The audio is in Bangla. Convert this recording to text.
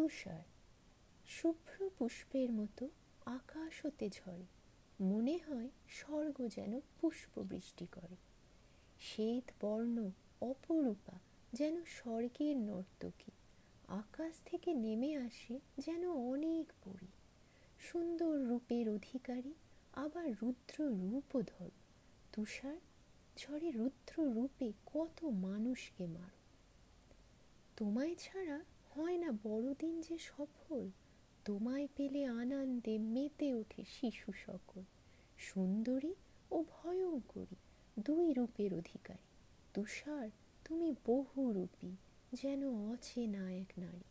তুষার। শুভ্র পুষ্পের মতো আকাশ হতে ঝরে। মনে হয় স্বর্গ যেন পুষ্প বৃষ্টি করে। শ্বেত বর্ণ অপরূপা যেন স্বর্গের নর্তকী। আকাশ থেকে নেমে আসে যেন অনেক পরী সুন্দর রূপের অধিকারী আবার রুদ্র রূপও ধর। তুষার, ঝড়ে রুদ্র রূপে কত মানুষকে মার। তোমায় ছাড়া হয় না বড়দিন যে সফল? তোমায় পেলে আনন্দে মেতে ওঠে শিশু সকল। সুন্দরী ও ভয়ঙ্করী দুই রূপের অধিকারী। তুষার, তুমি বহু রূপী যেন অচেনা এক নারী।